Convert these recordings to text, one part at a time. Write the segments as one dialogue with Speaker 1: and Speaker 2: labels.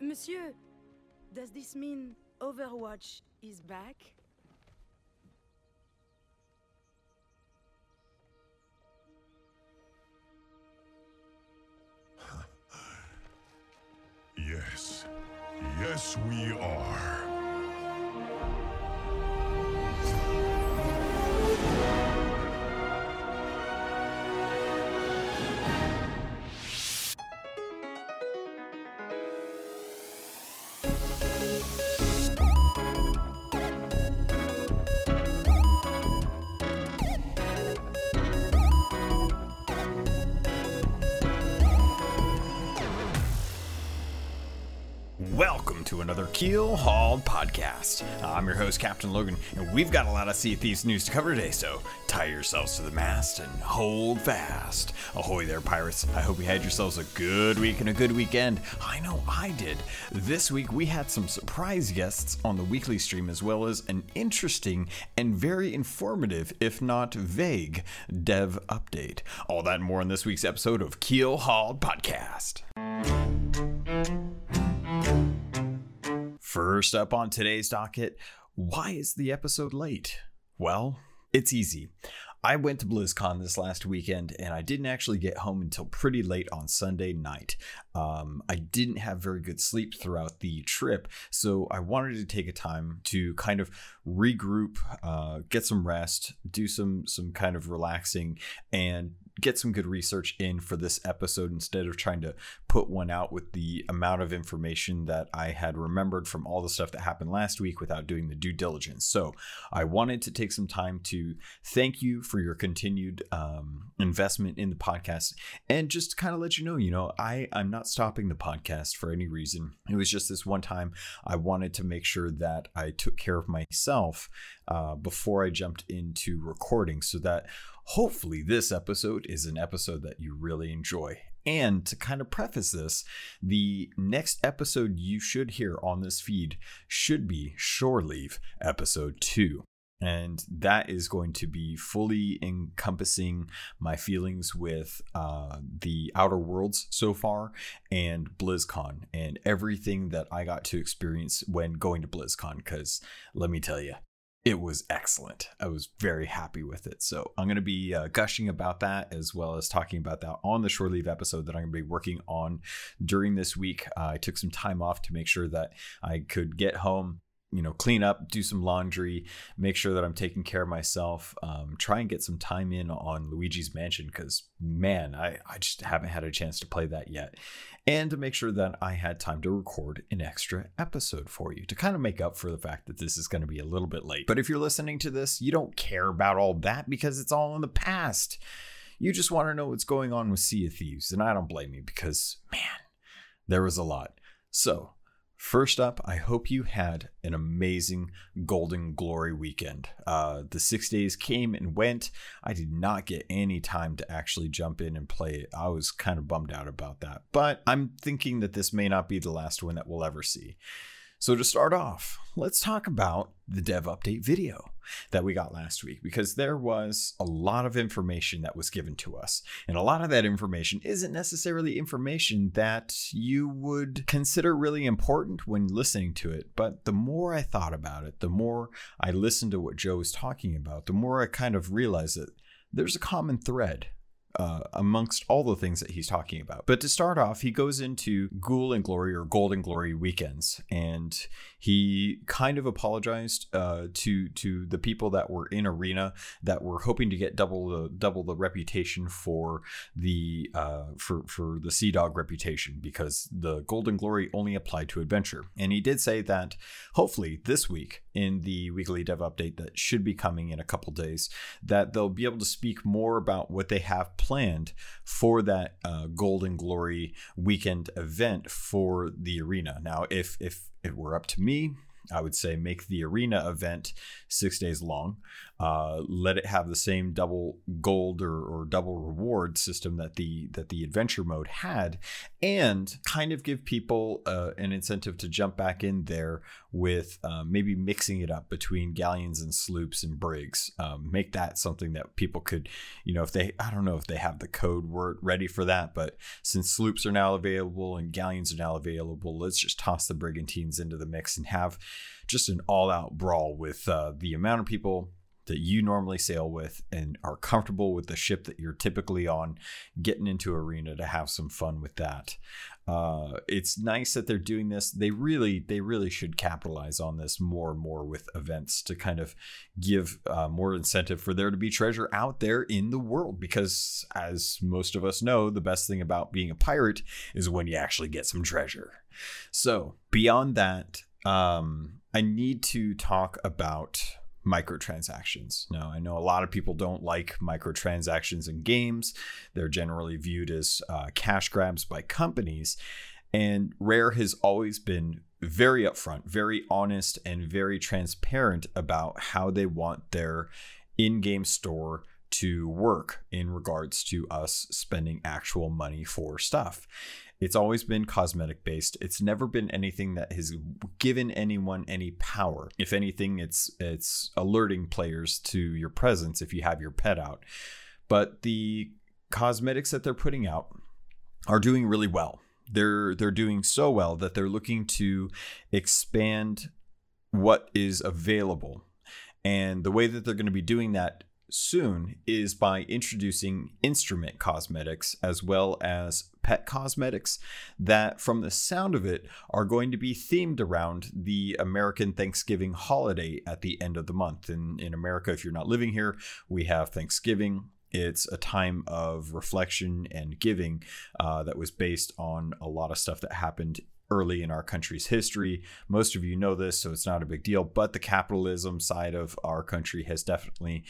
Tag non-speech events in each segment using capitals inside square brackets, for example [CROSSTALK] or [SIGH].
Speaker 1: Monsieur, does this mean Overwatch is back? [LAUGHS]
Speaker 2: Yes. Yes, we are.
Speaker 3: Keel Hauled podcast. I'm your host, Captain Logan, and we've got a lot of Sea Thieves news to cover today, so tie yourselves to the mast and hold fast. Ahoy there, pirates. I hope you had yourselves a good week and a good weekend. I know I did. This week we had some surprise guests on the weekly stream, as well as an interesting and very informative, if not vague, dev update. All that and more in this week's episode of Keel Hauled Podcast. First up on today's docket, why is the episode late? Well, it's easy. I went to BlizzCon this last weekend and I didn't actually get home until pretty late on Sunday night. Um, I didn't have very good sleep throughout the trip, so I wanted to take a time to kind of regroup, uh, get some rest, do some some kind of relaxing, and get some good research in for this episode instead of trying to put one out with the amount of information that I had remembered from all the stuff that happened last week without doing the due diligence. So I wanted to take some time to thank you for your continued um, investment in the podcast and just kind of let you know, you know, I, I'm not stopping the podcast for any reason. It was just this one time I wanted to make sure that I took care of myself uh, before I jumped into recording so that hopefully this episode is an episode that you really enjoy. And to kind of preface this, the next episode you should hear on this feed should be Shore Leave episode 2. And that is going to be fully encompassing my feelings with uh, the Outer Worlds so far and BlizzCon and everything that I got to experience when going to BlizzCon. Because let me tell you, it was excellent. I was very happy with it. So I'm going to be uh, gushing about that as well as talking about that on the shore leave episode that I'm going to be working on during this week. Uh, I took some time off to make sure that I could get home you know clean up do some laundry make sure that i'm taking care of myself um, try and get some time in on luigi's mansion because man I, I just haven't had a chance to play that yet and to make sure that i had time to record an extra episode for you to kind of make up for the fact that this is going to be a little bit late. But if you're listening to this you don't care about all that because it's all in the past. You just want to know what's going on with sea of thieves and i don't blame you because man there was a lot. So First up, I hope you had an amazing Golden Glory weekend. Uh, the six days came and went. I did not get any time to actually jump in and play it. I was kind of bummed out about that, but I'm thinking that this may not be the last one that we'll ever see. So, to start off, let's talk about the dev update video that we got last week because there was a lot of information that was given to us. And a lot of that information isn't necessarily information that you would consider really important when listening to it. But the more I thought about it, the more I listened to what Joe was talking about, the more I kind of realized that there's a common thread uh, amongst all the things that he's talking about. But to start off, he goes into Gold and Glory or Golden Glory weekends, and he kind of apologized uh, to to the people that were in Arena that were hoping to get double the double the reputation for the uh, for for the Sea Dog reputation because the Golden Glory only applied to Adventure, and he did say that hopefully this week in the weekly dev update that should be coming in a couple days that they'll be able to speak more about what they have planned for that uh, Golden Glory weekend event for the arena. Now, if if it were up to me, I would say make the arena event six days long. Uh, let it have the same double gold or, or double reward system that the that the adventure mode had, and kind of give people uh, an incentive to jump back in there with uh, maybe mixing it up between galleons and sloops and brigs. Um, make that something that people could, you know, if they I don't know if they have the code word ready for that, but since sloops are now available and galleons are now available, let's just toss the brigantines into the mix and have just an all out brawl with uh, the amount of people that you normally sail with and are comfortable with the ship that you're typically on, getting into arena to have some fun with that. Uh, it's nice that they're doing this. They really, they really should capitalize on this more and more with events to kind of give uh, more incentive for there to be treasure out there in the world. Because as most of us know, the best thing about being a pirate is when you actually get some treasure. So beyond that, um, I need to talk about microtransactions. Now, I know a lot of people don't like microtransactions in games. They're generally viewed as uh, cash grabs by companies. And Rare has always been very upfront, very honest, and very transparent about how they want their in game store to work in regards to us spending actual money for stuff. It's always been cosmetic based. It's never been anything that has given anyone any power. If anything, it's it's alerting players to your presence if you have your pet out. But the cosmetics that they're putting out are doing really well. They're they're doing so well that they're looking to expand what is available. And the way that they're going to be doing that soon is by introducing instrument cosmetics as well as pet cosmetics that, from the sound of it, are going to be themed around the American Thanksgiving holiday at the end of the month. In, in America, if you're not living here, we have Thanksgiving. It's a time of reflection and giving uh, that was based on a lot of stuff that happened early in our country's history. Most of you know this, so it's not a big deal. But the capitalism side of our country has definitely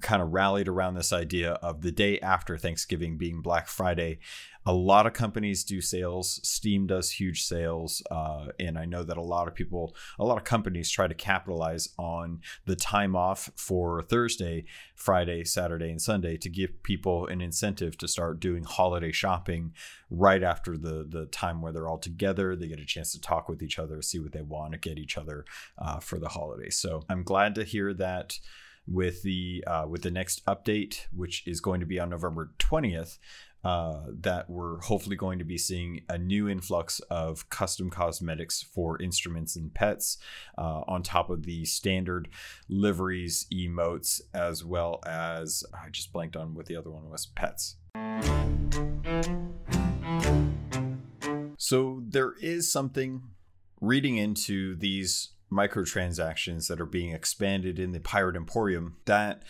Speaker 3: kind of rallied around this idea of the day after Thanksgiving being Black Friday. A lot of companies do sales. Steam does huge sales. Uh, and I know that a lot of people, a lot of companies try to capitalize on the time off for Thursday, Friday, Saturday, and Sunday to give people an incentive to start doing holiday shopping right after the, the time where they're all together. They get a chance to talk with each other, see what they want to get each other uh, for the holidays. So I'm glad to hear that with the uh, with the next update, which is going to be on November 20th. Uh, that we're hopefully going to be seeing a new influx of custom cosmetics for instruments and pets uh, on top of the standard liveries, emotes, as well as I just blanked on what the other one was pets. So there is something reading into these microtransactions that are being expanded in the Pirate Emporium that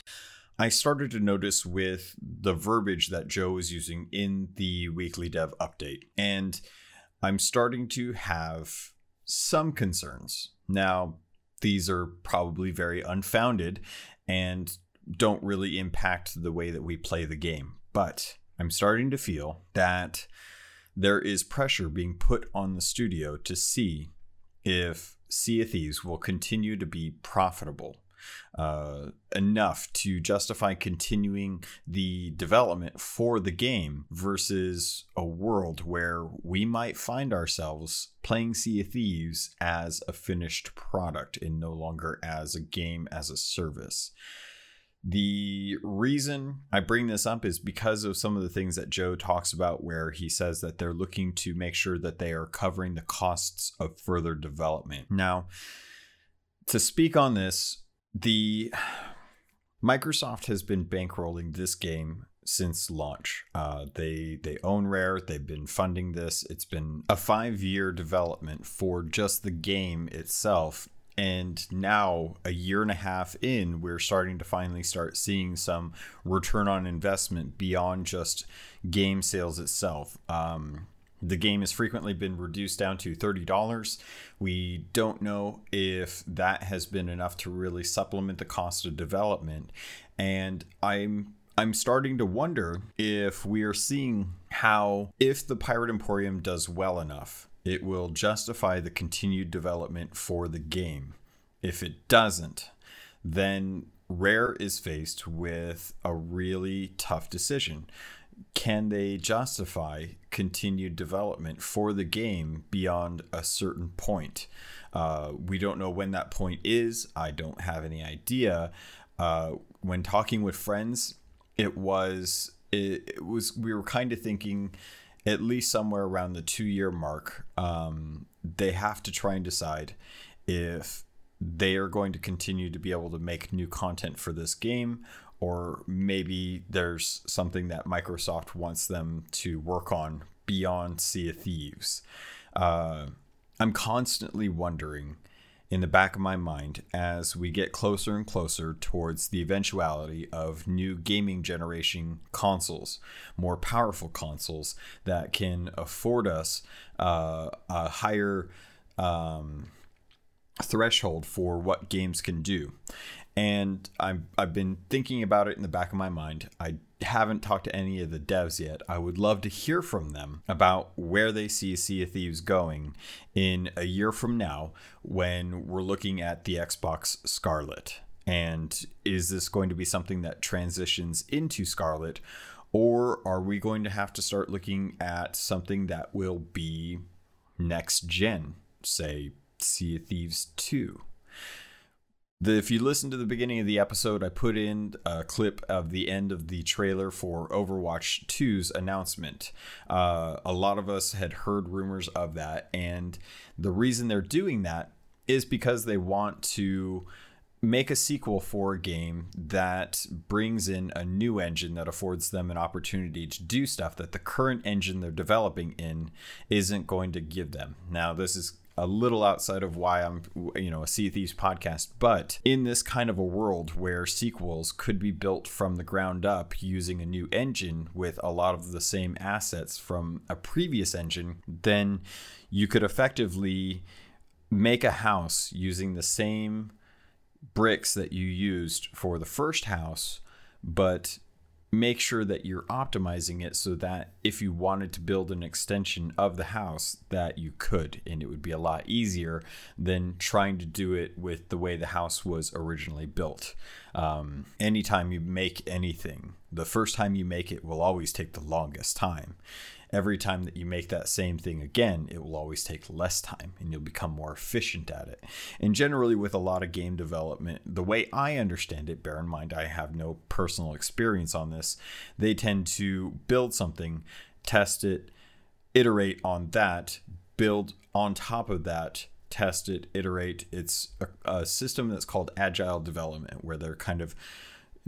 Speaker 3: I started to notice with the verbiage that Joe is using in the weekly dev update. And I'm starting to have some concerns. Now, these are probably very unfounded and don't really impact the way that we play the game. But I'm starting to feel that there is pressure being put on the studio to see if Sea of Thieves will continue to be profitable uh, enough to justify continuing the development for the game versus a world where we might find ourselves playing Sea of Thieves as a finished product and no longer as a game as a service. The reason I bring this up is because of some of the things that Joe talks about, where he says that they're looking to make sure that they are covering the costs of further development. Now, to speak on this, the [SIGHS] Microsoft has been bankrolling this game since launch. Uh, they they own Rare. They've been funding this. It's been a five year development for just the game itself, and now a year and a half in we're starting to finally start seeing some return on investment beyond just game sales itself um, the game has frequently been reduced down to $30 we don't know if that has been enough to really supplement the cost of development and i'm I'm starting to wonder if we are seeing how, if the Pirate Emporium does well enough, it will justify the continued development for the game. If it doesn't, then Rare is faced with a really tough decision. Can they justify continued development for the game beyond a certain point? Uh, we don't know when that point is. I don't have any idea. Uh, when talking with friends, it was it, it was we were kind of thinking at least somewhere around the two year mark. Um, they have to try and decide if they are going to continue to be able to make new content for this game or maybe there's something that Microsoft wants them to work on beyond Sea of Thieves. Uh, I'm constantly wondering in the back of my mind as we get closer and closer towards the eventuality of new gaming generation consoles, more powerful consoles that can afford us uh, a higher um, threshold for what games can do. And I'm, I've been thinking about it in the back of my mind. I haven't talked to any of the devs yet. I would love to hear from them about where they see Sea of Thieves going in a year from now when we're looking at the Xbox Scarlett. And is this going to be something that transitions into Scarlett? Or are we going to have to start looking at something that will be next gen, say Sea of Thieves 2? The, if you listen to the beginning of the episode, I put in a clip of the end of the trailer for Overwatch 2's announcement. Uh, a lot of us had heard rumors of that, and the reason they're doing that is because they want to make a sequel for a game that brings in a new engine that affords them an opportunity to do stuff that the current engine they're developing in isn't going to give them. Now, this is a little outside of why I'm, you know, a Sea Thieves podcast. But in this kind of a world where sequels could be built from the ground up using a new engine with a lot of the same assets from a previous engine, then you could effectively make a house using the same bricks that you used for the first house, but make sure that you're optimizing it so that if you wanted to build an extension of the house that you could and it would be a lot easier than trying to do it with the way the house was originally built. Um, anytime you make anything the first time you make it will always take the longest time every time that you make that same thing again, it will always take less time and you'll become more efficient at it. And generally, with a lot of game development, the way I understand it, bear in mind I have no personal experience on this, they tend to build something, test it, iterate on that, build on top of that, test it, iterate. It's a, a system that's called agile development, where they're kind of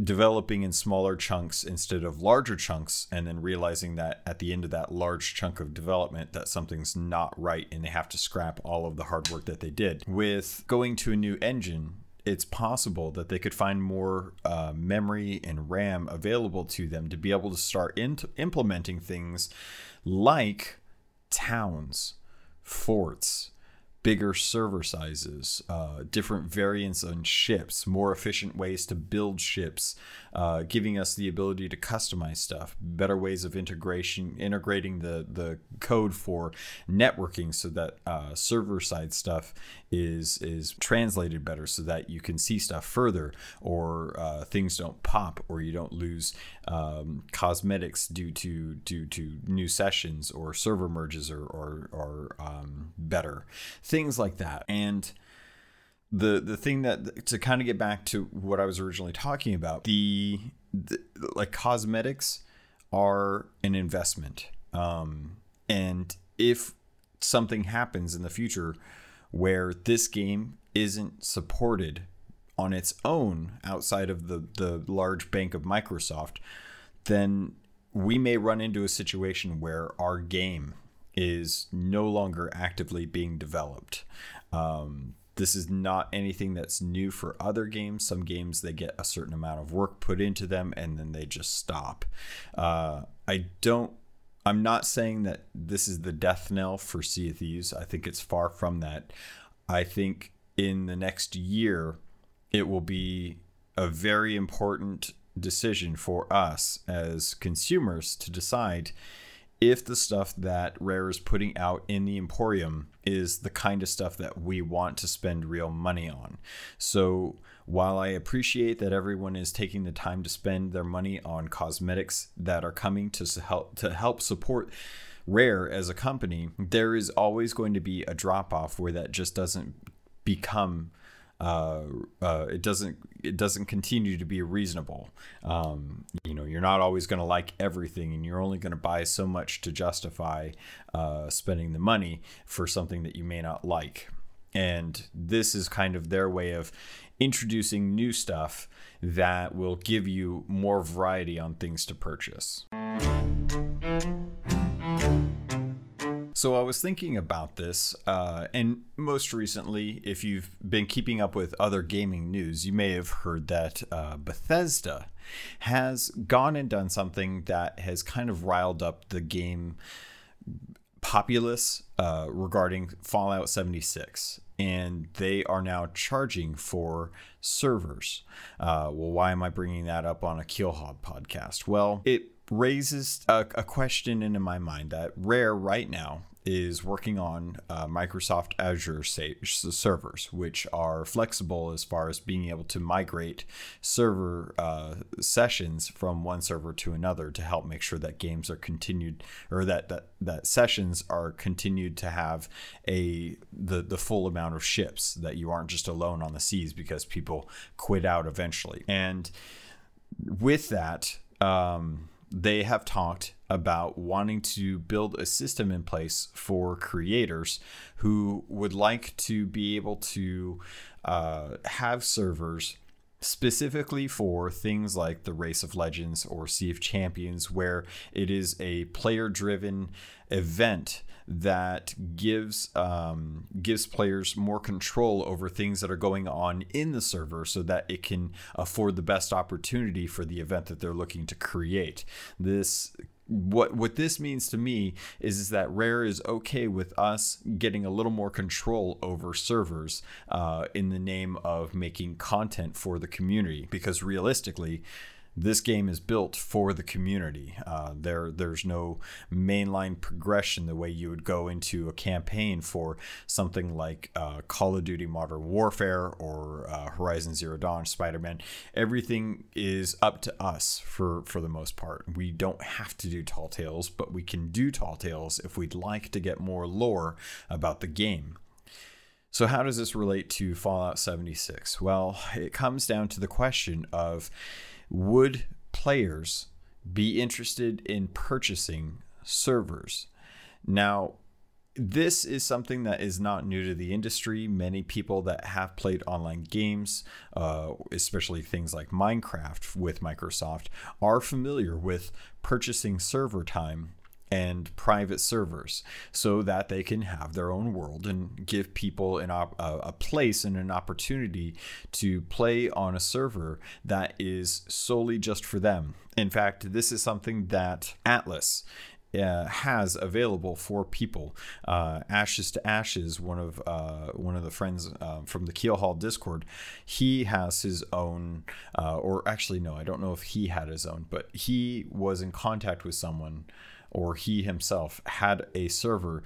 Speaker 3: developing in smaller chunks instead of larger chunks and then realizing that at the end of that large chunk of development that something's not right and they have to scrap all of the hard work that they did. With going to a new engine it's possible that they could find more uh, memory and ram available to them to be able to start into implementing things like towns forts bigger server sizes, uh, different variants on ships, more efficient ways to build ships, uh, giving us the ability to customize stuff, better ways of integration, integrating the the code for networking so that uh, server side stuff is is translated better, so that you can see stuff further, or uh, things don't pop, or you don't lose um, cosmetics due to due to new sessions or server merges or or, or um, better. Things like that, and the the thing that to kind of get back to what I was originally talking about the, the like cosmetics are an investment. Um, and if something happens in the future where this game isn't supported on its own outside of the the large bank of Microsoft then we may run into a situation where our game is no longer actively being developed. Um, this is not anything that's new for other games. Some games they get a certain amount of work put into them and then they just stop. Uh, I don't. I'm not saying that this is the death knell for Sea of Thieves. I think it's far from that. I think in the next year, it will be a very important decision for us as consumers to decide if the stuff that Rare is putting out in the Emporium is the kind of stuff that we want to spend real money on. So, while I appreciate that everyone is taking the time to spend their money on cosmetics that are coming to help to help support Rare as a company, there is always going to be a drop off where that just doesn't become uh, uh, it doesn't it doesn't continue to be reasonable. Um, you know, you're not always going to like everything, and you're only going to buy so much to justify uh, spending the money for something that you may not like. And this is kind of their way of introducing new stuff that will give you more variety on things to purchase. So I was thinking about this, uh, and most recently, if you've been keeping up with other gaming news, you may have heard that uh, Bethesda has gone and done something that has kind of riled up the game populace uh, regarding Fallout 76 and they are now charging for servers. Uh, well, why am I bringing that up on a Keelhauled podcast? Well, it raises a, a, question into my mind that Rare right now is working on uh, Microsoft Azure servers, which are flexible as far as being able to migrate server uh, sessions from one server to another to help make sure that games are continued or that that, that sessions are continued to have a the the full amount of ships that you aren't just alone on the seas because people quit out eventually. And with that. Um, they have talked about wanting to build a system in place for creators who would like to be able to uh, have servers specifically for things like the Race of Legends or Sea of Champions, where it is a player driven event that gives um, gives players more control over things that are going on in the server so that it can afford the best opportunity for the event that they're looking to create. This what what this means to me is, is that Rare is okay with us getting a little more control over servers uh, in the name of making content for the community because realistically this game is built for the community. Uh, there, there's no mainline progression the way you would go into a campaign for something like uh, Call of Duty Modern Warfare or uh, Horizon Zero Dawn, Spider-Man. Everything is up to us for for the most part. We don't have to do tall tales, but we can do tall tales if we'd like to get more lore about the game. So, how does this relate to Fallout 76? Well, it comes down to the question of would players be interested in purchasing servers? Now, this is something that is not new to the industry. Many people that have played online games, uh, especially things like Minecraft with Microsoft, are familiar with purchasing server time and private servers so that they can have their own world and give people an op- a place and an opportunity to play on a server that is solely just for them. In fact, this is something that Atlas uh, has available for people. Uh, Ashes to Ashes, one of uh, one of the friends uh, from the Keelhauled Discord, he has his own, uh, or actually no, I don't know if he had his own, but he was in contact with someone or he himself had a server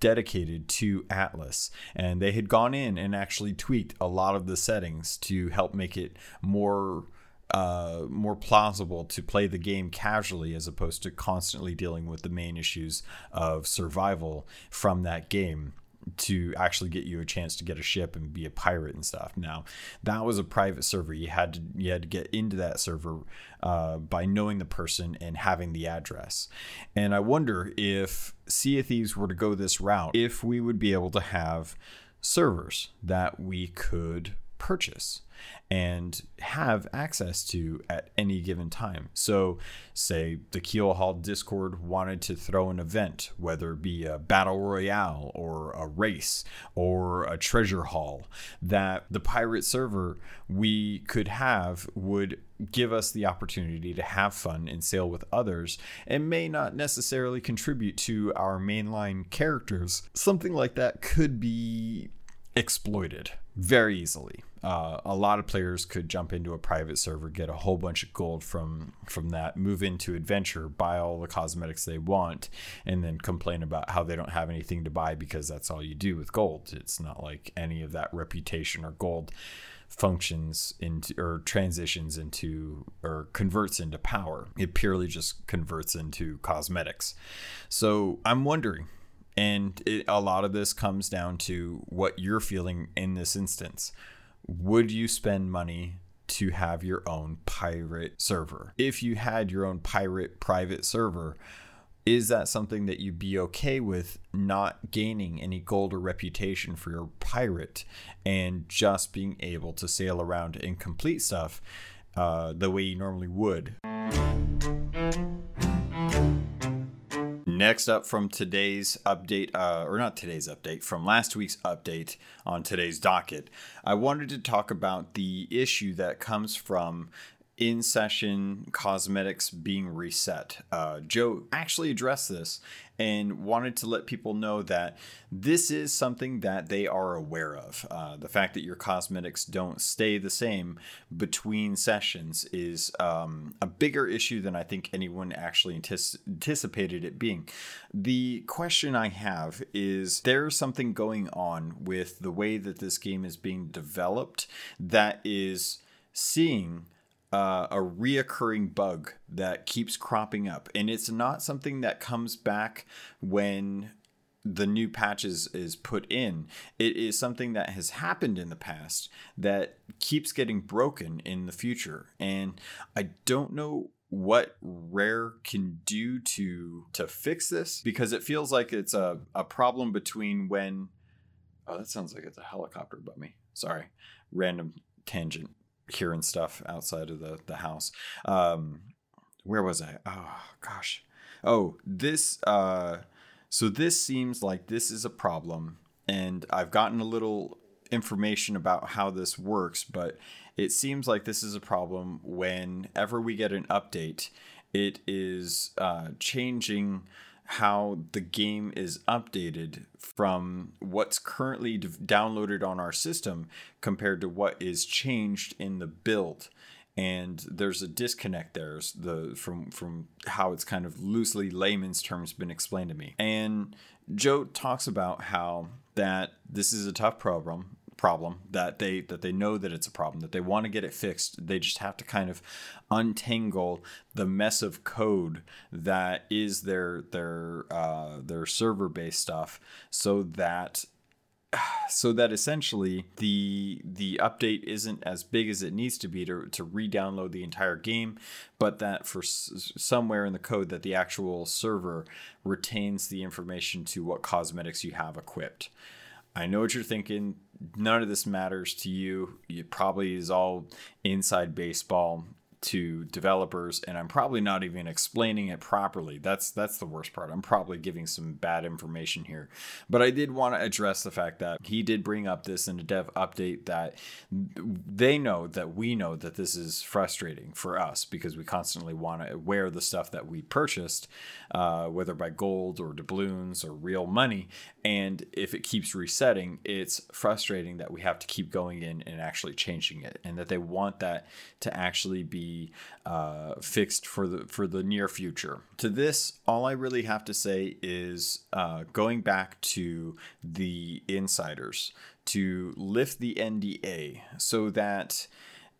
Speaker 3: dedicated to Atlas. And they had gone in and actually tweaked a lot of the settings to help make it more uh, more plausible to play the game casually as opposed to constantly dealing with the main issues of survival from that game to actually get you a chance to get a ship and be a pirate and stuff. Now, that was a private server. You had to you had to get into that server uh, by knowing the person and having the address. And I wonder if Sea of Thieves were to go this route, if we would be able to have servers that we could purchase and have access to at any given time. So, say the Keelhauled Discord wanted to throw an event, whether it be a battle royale or a race or a treasure haul, that the pirate server we could have would give us the opportunity to have fun and sail with others and may not necessarily contribute to our mainline characters. Something like that could be exploited very easily. Uh, a lot of players could jump into a private server, get a whole bunch of gold from from that, move into adventure, buy all the cosmetics they want, and then complain about how they don't have anything to buy because that's all you do with gold. It's not like any of that reputation or gold functions into or transitions into or converts into power. It purely just converts into cosmetics. So I'm wondering, and it, a lot of this comes down to what you're feeling in this instance. Would you spend money to have your own pirate server? If you had your own pirate private server, is that something that you'd be okay with not gaining any gold or reputation for your pirate and just being able to sail around and complete stuff uh, the way you normally would? Next up from today's update, uh, or not today's update, from last week's update on today's docket, I wanted to talk about the issue that comes from in session cosmetics being reset. Uh, Joe actually addressed this and wanted to let people know that this is something that they are aware of. Uh, the fact that your cosmetics don't stay the same between sessions is um, a bigger issue than I think anyone actually antici- anticipated it being. The question I have is there's something going on with the way that this game is being developed that is seeing uh, a reoccurring bug that keeps cropping up, and it's not something that comes back when the new patches is put in. It is something that has happened in the past that keeps getting broken in the future, and I don't know what rare can do to to fix this because it feels like it's a, a problem between when oh that sounds like it's a helicopter above me. Sorry. Random tangent hearing stuff outside of the the house. Um, where was I? Oh gosh. Oh, this. Uh, so this seems like this is a problem, and I've gotten a little information about how this works, but it seems like this is a problem whenever we get an update. It is uh, changing how the game is updated from what's currently d- downloaded on our system compared to what is changed in the build. And there's a disconnect there the from from how it's kind of loosely layman's terms been explained to me. And joe talks about how that this is a tough problem problem that they that they know that it's a problem that they want to get it fixed they just have to kind of untangle the mess of code that is their their uh, their server based stuff so that [SIGHS] so that essentially the the update isn't as big as it needs to be to, to re-download the entire game but that for s- somewhere in the code that the actual server retains the information to what cosmetics you have equipped I know what you're thinking. None of this matters to you. It probably is all inside baseball to developers and I'm probably not even explaining it properly. That's that's the worst part. I'm probably giving some bad information here. But I did want to address the fact that he did bring up this in a dev update that they know that we know that this is frustrating for us because we constantly want to wear the stuff that we purchased, uh, whether by gold or doubloons or real money. And if it keeps resetting, it's frustrating that we have to keep going in and actually changing it, and that they want that to actually be uh, fixed for the for the near future. To this, all I really have to say is uh, going back to the insiders to lift the NDA so that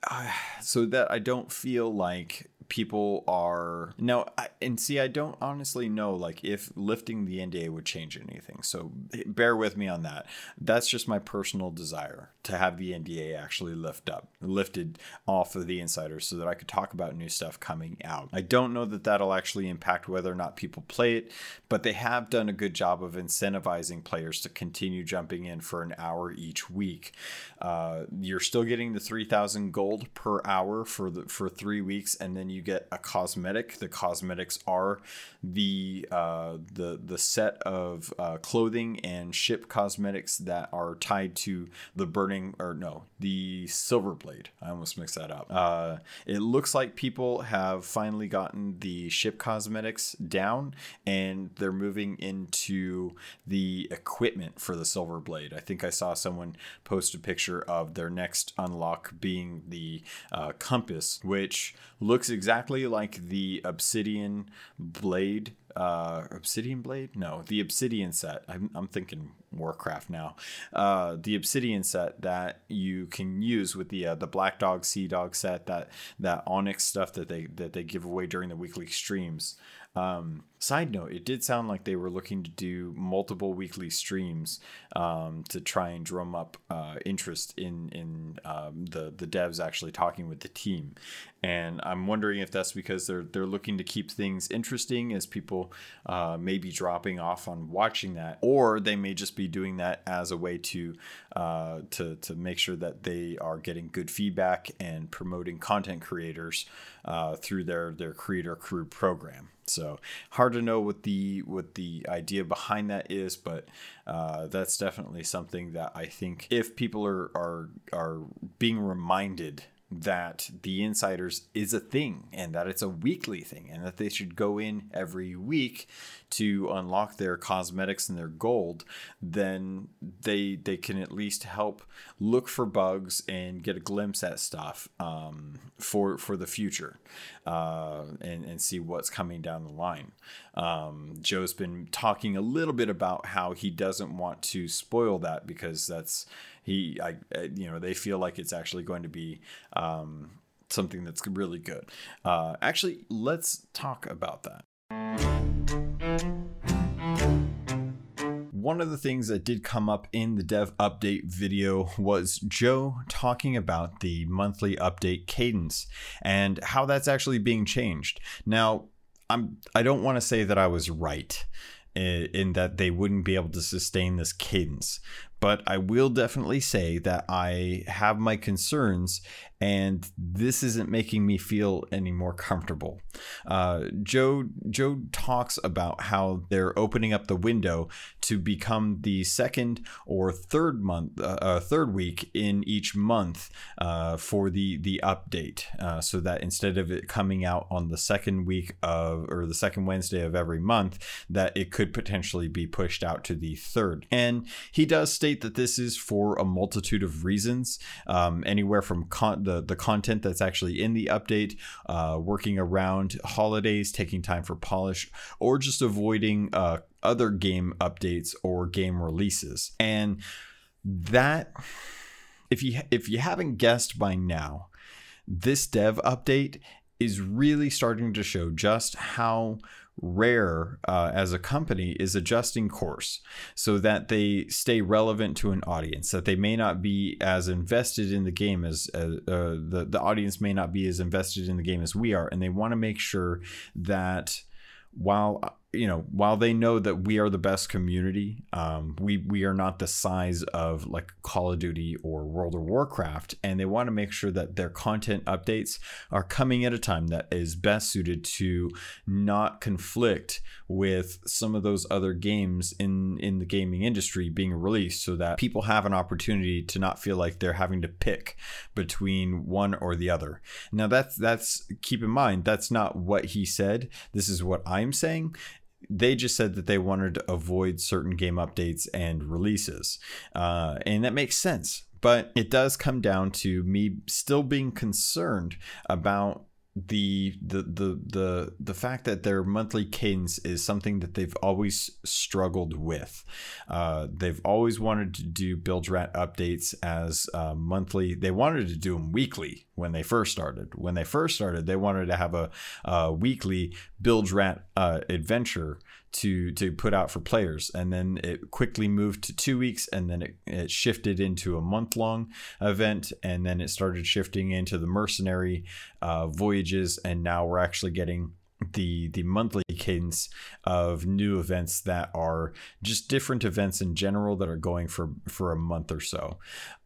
Speaker 3: uh, so that I don't feel like people are no I, and see i don't honestly know like if lifting the nda would change anything. So bear with me on that. That's just my personal desire to have the nda actually lift up lifted off of the insiders so that i could talk about new stuff coming out. I don't know that that'll actually impact whether or not people play it but they have done a good job of incentivizing players to continue jumping in for an hour each week. Uh, you're still getting the 3000 gold per hour for the for three weeks and then you you get a cosmetic. The cosmetics are the uh, the the set of uh, clothing and ship cosmetics that are tied to the burning or no the silver blade. I almost mixed that up. Uh, it looks like people have finally gotten the ship cosmetics down, and they're moving into the equipment for the silver blade. I think I saw someone post a picture of their next unlock being the uh, compass, which looks exactly like the obsidian blade uh, Obsidian Blade? No, the Obsidian set. I'm, I'm thinking Warcraft now. Uh, the Obsidian set that you can use with the uh, the Black Dog Sea Dog set that that Onyx stuff that they that they give away during the weekly streams. Um, side note, it did sound like they were looking to do multiple weekly streams um, to try and drum up uh, interest in in um, the the devs actually talking with the team, and I'm wondering if that's because they're they're looking to keep things interesting as people uh, may be dropping off on watching that, or they may just be doing that as a way to uh, to to make sure that they are getting good feedback and promoting content creators uh, through their their creator crew program. So hard to know what the what the idea behind that is, but uh, that's definitely something that I think if people are are are being reminded that the insiders is a thing and that it's a weekly thing and that they should go in every week to unlock their cosmetics and their gold then they they can at least help look for bugs and get a glimpse at stuff um, for for the future uh, and and see what's coming down the line. Um, joe's been talking a little bit about how he doesn't want to spoil that because that's he I you know they feel like it's actually going to be um, something that's really good. Uh, actually, let's talk about that. One of the things that did come up in the dev update video was Joe talking about the monthly update cadence and how that's actually being changed. Now, I'm I don't want to say that I was right in, in that they wouldn't be able to sustain this cadence but I will definitely say that I have my concerns, and this isn't making me feel any more comfortable. Uh, Joe Joe talks about how they're opening up the window to become the second or third month, uh, uh, third week in each month uh, for the the update, uh, so that instead of it coming out on the second week of or the second Wednesday of every month, that it could potentially be pushed out to the third. And he does state that this is for a multitude of reasons, um, anywhere from con- the the content that's actually in the update, uh, working around holidays, taking time for polish, or just avoiding uh, other game updates or game releases. And that, if you if you haven't guessed by now, this dev update is really starting to show just how Rare uh, as a company is adjusting course so that they stay relevant to an audience, that they may not be as invested in the game as uh, uh, the, the audience may not be as invested in the game as we are. And they want to make sure that while you know, while they know that we are the best community, um, we we are not the size of like Call of Duty or World of Warcraft, and they want to make sure that their content updates are coming at a time that is best suited to not conflict with some of those other games in in the gaming industry being released, so that people have an opportunity to not feel like they're having to pick between one or the other. Now that's that's keep in mind that's not what he said. This is what I'm saying they just said that they wanted to avoid certain game updates and releases. Uh, and that makes sense. But it does come down to me still being concerned about the the the the the fact that their monthly cadence is something that they've always struggled with. Uh, they've always wanted to do Bilge Rat updates as uh, monthly. They wanted to do them weekly when they first started. When they first started, they wanted to have a, a weekly Bilge Rat uh, adventure to to put out for players. And then it quickly moved to two weeks and then it, it shifted into a month long event and then it started shifting into the mercenary uh, voyages. And now we're actually getting the the monthly cadence of new events that are just different events in general that are going for for a month or so.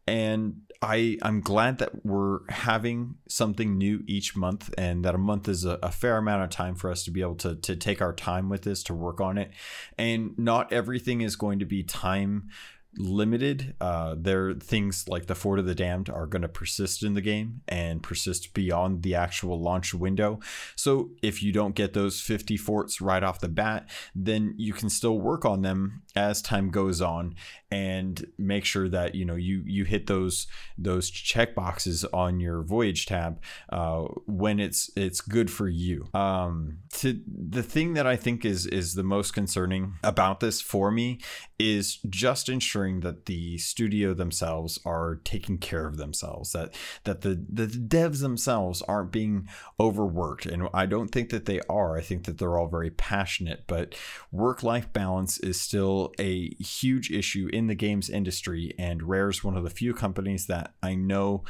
Speaker 3: And i i'm glad that we're having something new each month and that a month is a, a, fair amount of time for us to be able to to take our time with this to work on it. And not everything is going to be time limited. Uh, there things like the Fort of the Damned are going to persist in the game and persist beyond the actual launch window. So if you don't get those 50 forts right off the bat, then you can still work on them as time goes on and make sure that you know you you hit those those check boxes on your voyage tab uh, when it's it's good for you. Um, to the thing that I think is is the most concerning about this for me is just ensuring that the studio themselves are taking care of themselves that that the the devs themselves aren't being overworked and I don't think that they are I think that they're all very passionate but work life balance is still a huge issue in the games industry and Rare's one of the few companies that I know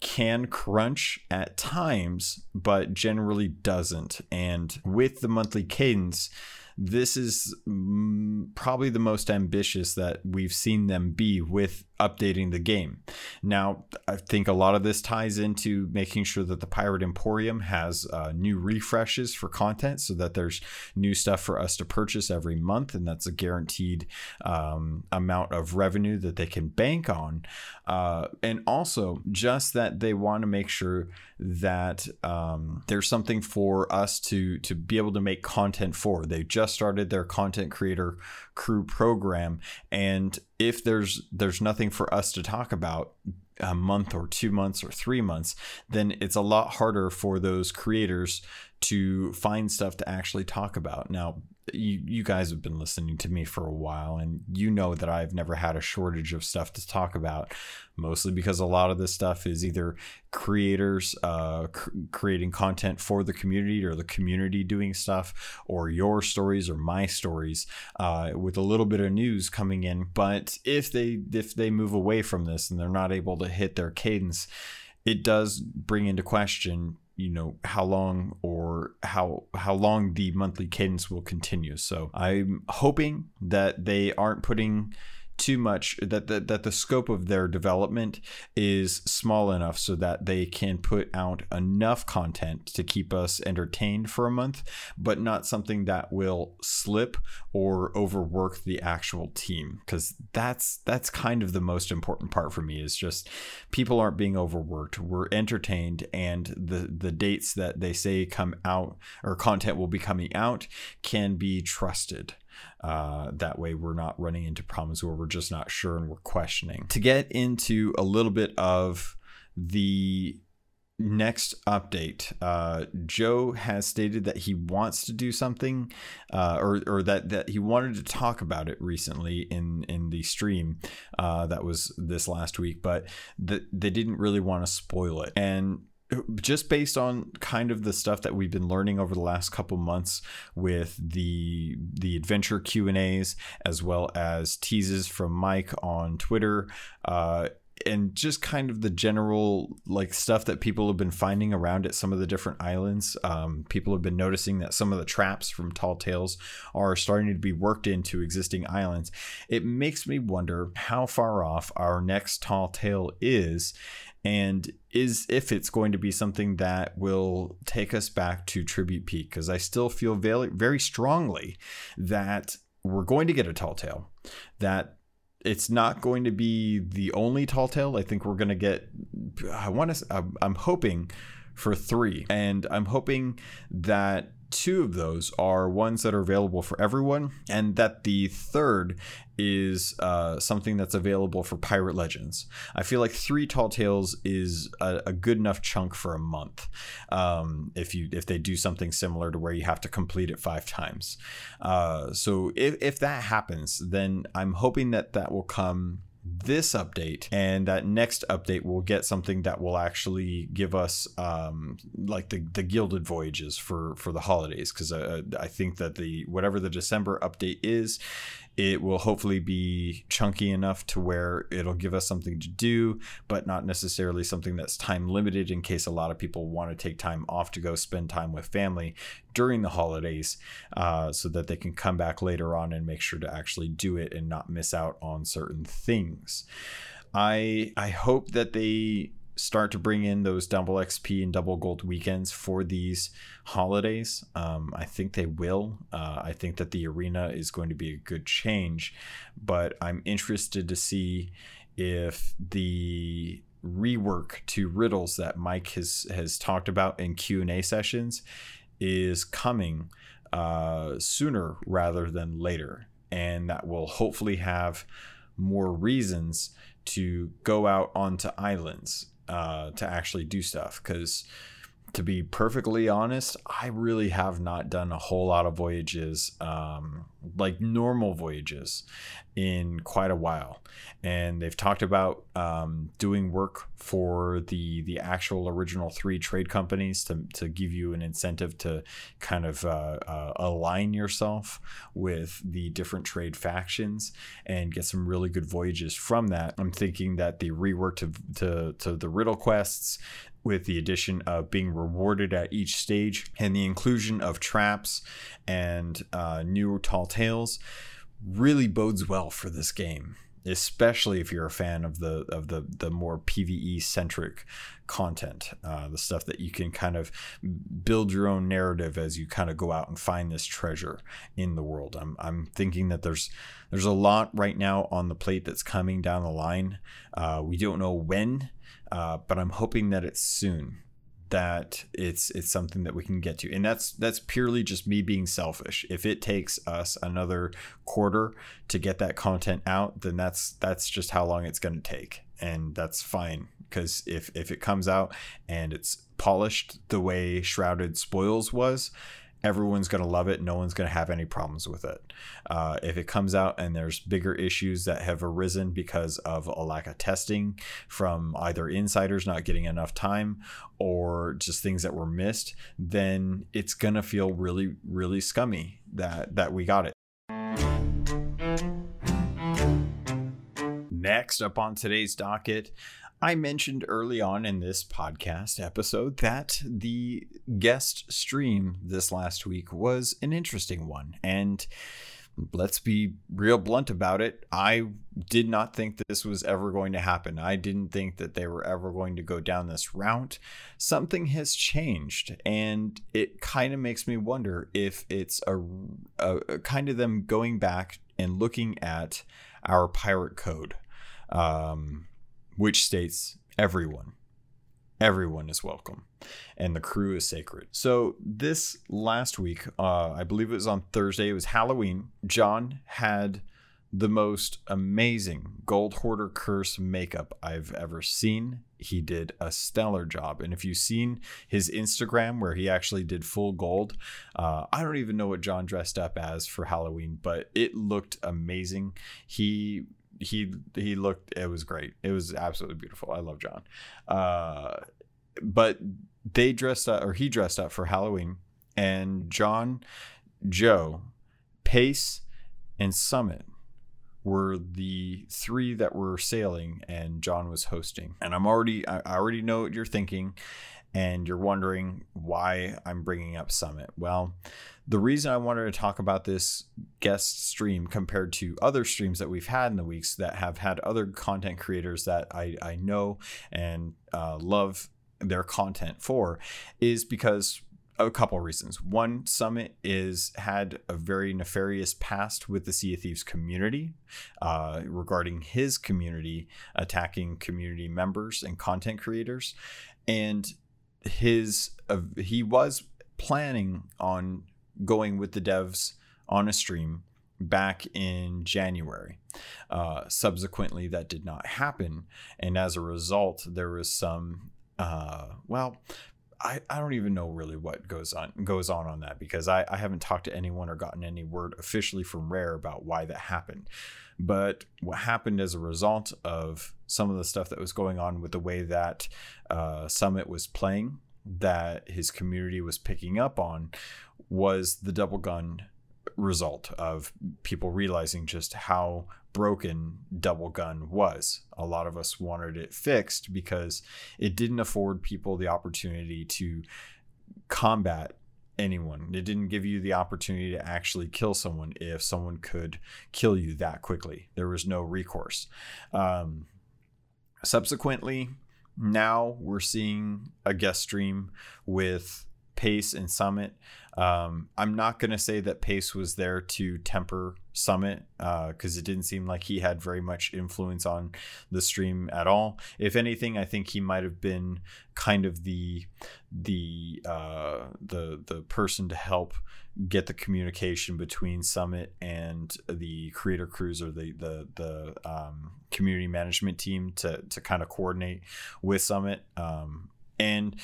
Speaker 3: can crunch at times, but generally doesn't. And with the monthly cadence, this is probably the most ambitious that we've seen them be with updating the game. Now, I think a lot of this ties into making sure that the Pirate Emporium has uh, new refreshes for content so that there's new stuff for us to purchase every month, and that's a guaranteed um, amount of revenue that they can bank on. Uh, and also, just that they want to make sure that um, there's something for us to to be able to make content for. They just started their content creator crew program and if there's there's nothing for us to talk about a month or two months or three months then it's a lot harder for those creators to find stuff to actually talk about now you you guys have been listening to me for a while and you know that I've never had a shortage of stuff to talk about mostly because a lot of this stuff is either creators uh, cr- creating content for the community or the community doing stuff or your stories or my stories uh, with a little bit of news coming in. But if they if they move away from this and they're not able to hit their cadence it does bring into question you know how long or how how long the monthly cadence will continue. So i'm hoping that they aren't putting too much that, that that the scope of their development is small enough so that they can put out enough content to keep us entertained for a month but not something that will slip or overwork the actual team. Because that's that's kind of the most important part for me is just people aren't being overworked. We're entertained and the the dates that they say come out or content will be coming out can be trusted uh, that way, we're not running into problems where we're just not sure and we're questioning. To get into a little bit of the next update, uh, Joe has stated that he wants to do something, uh, or or that that he wanted to talk about it recently in in the stream uh, that was this last week, but they didn't really want to spoil it. And just based on kind of the stuff that we've been learning over the last couple months with the the adventure Q and A's as well as teases from Mike on Twitter, uh, and just kind of the general like stuff that people have been finding around at some of the different islands. Um, people have been noticing that some of the traps from Tall Tales are starting to be worked into existing islands. It makes me wonder how far off our next Tall Tale is and is if it's going to be something that will take us back to Tribute Peak because I still feel very very strongly that we're going to get a tall tale that it's not going to be the only tall tale. I think we're going to get I want to I'm hoping for 3 and I'm hoping that two of those are ones that are available for everyone, and that the third is uh, something that's available for Pirate Legends. I feel like three Tall Tales is a, a good enough chunk for a month. Um, if you if they do something similar to where you have to complete it five times, uh, so if if that happens, then I'm hoping that that will come this update and that next update will get something that will actually give us um, like the, the gilded voyages for for the holidays because I, I think that the whatever the december update is It will hopefully be chunky enough to where it'll give us something to do, but not necessarily something that's time limited in case a lot of people want to take time off to go spend time with family during the holidays uh, so that they can come back later on and make sure to actually do it and not miss out on certain things. I I hope that they start to bring in those double XP and double gold weekends for these holidays. Um, I think they will. Uh, I think that the arena is going to be a good change, but I'm interested to see if the rework to riddles that Mike has has talked about in Q and A sessions is coming uh, sooner rather than later, and that will hopefully have more reasons to go out onto islands uh, to actually do stuff because to be perfectly honest, I really have not done a whole lot of voyages, um, like normal voyages, in quite a while. And they've talked about um, doing work for the the actual original three trade companies to, to give you an incentive to kind of uh, uh, align yourself with the different trade factions and get some really good voyages from that. I'm thinking that the rework to, to, to the riddle quests, with the addition of being rewarded at each stage and the inclusion of traps and uh, new tall tales really bodes well for this game especially if you're a fan of the of the the more PVE centric content, uh, the stuff that you can kind of build your own narrative as you kind of go out and find this treasure in the world. I'm I'm thinking that there's there's a lot right now on the plate that's coming down the line. Uh, we don't know when uh, but I'm hoping that it's soon that it's it's something that we can get to. And that's that's purely just me being selfish. If it takes us another quarter to get that content out then that's that's just how long it's going to take. And that's fine because if if it comes out and it's polished the way shrouded spoils was everyone's going to love it. No one's going to have any problems with it. Uh, if it comes out and there's bigger issues that have arisen because of a lack of testing from either insiders not getting enough time or just things that were missed, then it's going to feel really, really scummy that, that we got it. Next up on today's docket, I mentioned early on in this podcast episode that the guest stream this last week was an interesting one. And let's be real blunt about it. I did not think that this was ever going to happen. I didn't think that they were ever going to go down this route. Something has changed, and it kind of makes me wonder if it's a, a, a kind of them going back and looking at our pirate code. Um, which states everyone, everyone is welcome and the crew is sacred. So this last week, uh, I believe it was on Thursday, it was Halloween. John had the most amazing gold hoarder curse makeup I've ever seen. He did a stellar job. And if you've seen his Instagram where he actually did full gold, uh, I don't even know what John dressed up as for Halloween, but it looked amazing. He he he looked it was great. It was absolutely beautiful. I love john. Uh, but they dressed up or he dressed up for halloween and john joe pace and summit were the three that were sailing and john was hosting. And i'm already i already know what you're thinking and you're wondering why i'm bringing up summit. Well the reason I wanted to talk about this guest stream compared to other streams that we've had in the weeks that have had other content creators that I, I know and uh, love their content for is because a couple reasons. One, Summit is had a very nefarious past with the Sea of Thieves community uh, regarding his community attacking community members and content creators, and his uh, he was planning on going with the devs on a stream back in January. Uh, subsequently, that did not happen, and as a result, there was some. Uh, well, I, I don't even know really what goes on goes on on that because I, I haven't talked to anyone or gotten any word officially from Rare about why that happened. But what happened as a result of some of the stuff that was going on with the way that uh, Summit was playing, that his community was picking up on, was the double gun result of people realizing just how broken Double Gun was. A lot of us wanted it fixed because it didn't afford people the opportunity to combat anyone. It didn't give you the opportunity to actually kill someone if someone could kill you that quickly. There was no recourse. Um, subsequently, now we're seeing a guest stream with Pace and Summit. Um, I'm not going to say that Pace was there to temper Summit because uh, it didn't seem like he had very much influence on the stream at all. If anything, I think he might have been kind of the the uh, the the person to help get the communication between Summit and the creator crews or the the the um, community management team to to kind of coordinate with Summit um, and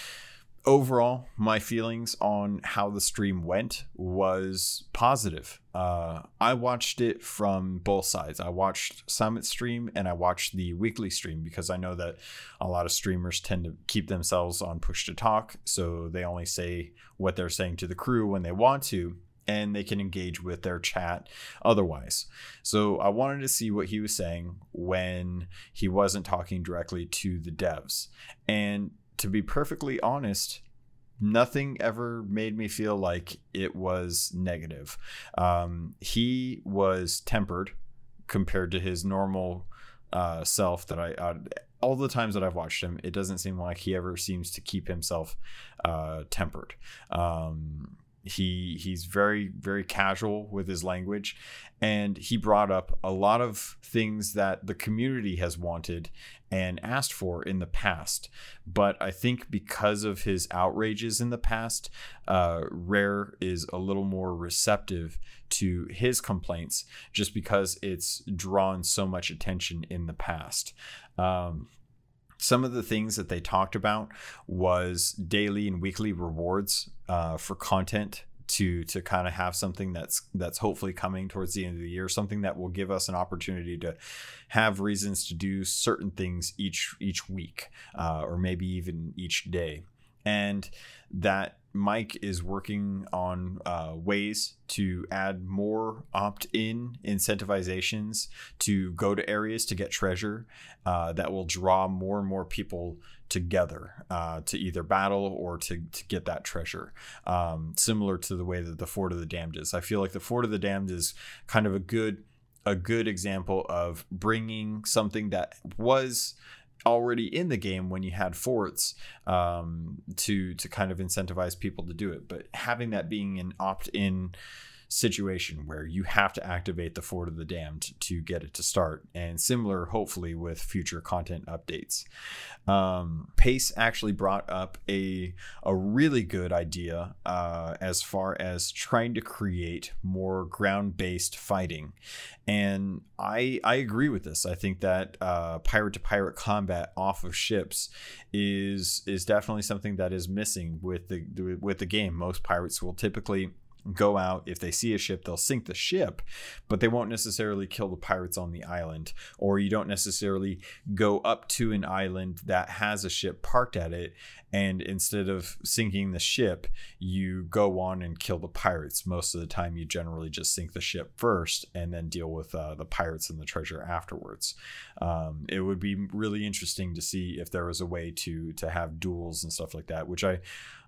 Speaker 3: overall, my feelings on how the stream went was positive. Uh, I watched it from both sides. I watched Summit stream and I watched the weekly stream because I know that a lot of streamers tend to keep themselves on push to talk, so they only say what they're saying to the crew when they want to. And they can engage with their chat otherwise. So I wanted to see what he was saying when he wasn't talking directly to the devs. And to be perfectly honest, nothing ever made me feel like it was negative. Um, he was tempered compared to his normal uh, self that I, uh, all the times that I've watched him, it doesn't seem like he ever seems to keep himself uh, tempered. Um, he he's very very casual with his language. And he brought up a lot of things that the community has wanted and asked for in the past. But i think because of his outrages in the past uh, rare is a little more receptive to his complaints just because it's drawn so much attention in the past. Um, some of the things that they talked about was daily and weekly rewards uh, for content to to kind of have something that's that's hopefully coming towards the end of the year something that will give us an opportunity to have reasons to do certain things each each week uh, or maybe even each day. And that Mike is working on uh, ways to add more opt in incentivizations to go to areas to get treasure uh, that will draw more and more people together uh, to either battle or to, to get that treasure. Um, similar to the way that the Fort of the Damned is. I feel like the Fort of the Damned is kind of a good a good example of bringing something that was already in the game when you had forts um, to to kind of incentivize people to do it. But having that being an opt-in situation where you have to activate the Fort of the Damned to get it to start, and similar, hopefully, with future content updates. Um, Pace actually brought up a a really good idea uh, as far as trying to create more ground based fighting, and I I agree with this. I think that pirate to pirate combat off of ships is is definitely something that is missing with the with the game. Most pirates will typically go out. If they see a ship, they'll sink the ship, but they won't necessarily kill the pirates on the island. Or you don't necessarily go up to an island that has a ship parked at it, and instead of sinking the ship, you go on and kill the pirates. Most of the time, you generally just sink the ship first and then deal with uh, the pirates and the treasure afterwards. Um, it would be really interesting to see if there was a way to to have duels and stuff like that, which I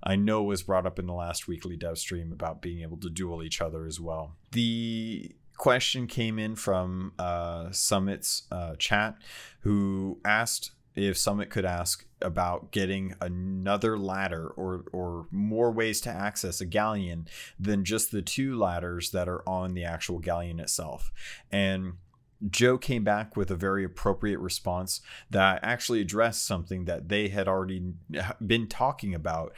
Speaker 3: I know was brought up in the last weekly dev stream about being able to duel each other as well. The question came in from uh, Summit's uh, chat, who asked if Summit could ask about getting another ladder or or more ways to access a galleon than just the two ladders that are on the actual galleon itself. And Joe came back with a very appropriate response that actually addressed something that they had already been talking about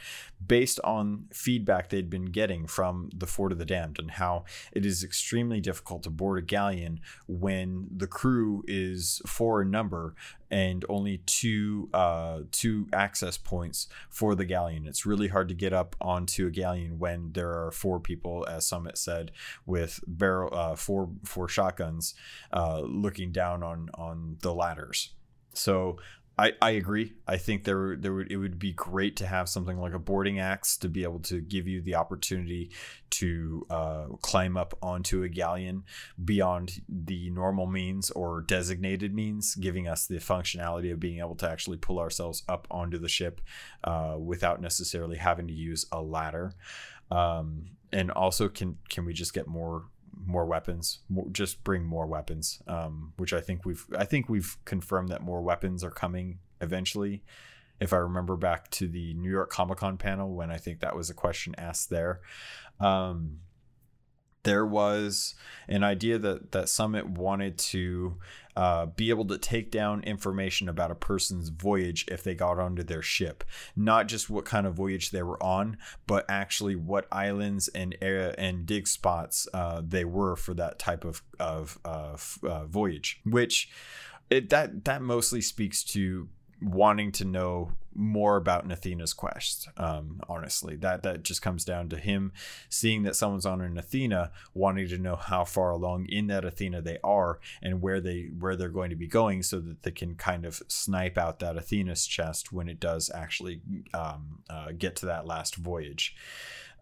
Speaker 3: based on feedback they'd been getting from the Fort of the Damned and how it is extremely difficult to board a galleon when the crew is four in number and only two uh, two access points for the galleon. It's really hard to get up onto a galleon when there are four people, as Summit said, with barrel uh, four four shotguns uh, looking down on on the ladders. So I, I agree. I think there there would it would be great to have something like a boarding axe to be able to give you the opportunity to uh, climb up onto a galleon beyond the normal means or designated means, giving us the functionality of being able to actually pull ourselves up onto the ship uh, without necessarily having to use a ladder. Um, and also, can can we just get more more weapons more, just bring more weapons um, which i think we've i think we've confirmed that more weapons are coming eventually. If i remember back to the new york comic-con panel when i think that was a question asked there. Um, there was an idea that that Summit wanted to uh, be able to take down information about a person's voyage if they got onto their ship, not just what kind of voyage they were on, but actually what islands and air and dig spots uh, they were for that type of of uh, uh voyage. Which it, that that mostly speaks to wanting to know more about Athena's quest. Um, honestly, that that just comes down to him seeing that someone's on an Athena, wanting to know how far along in that Athena they are and where they where they're going to be going, so that they can kind of snipe out that Athena's chest when it does actually um, uh, get to that last voyage.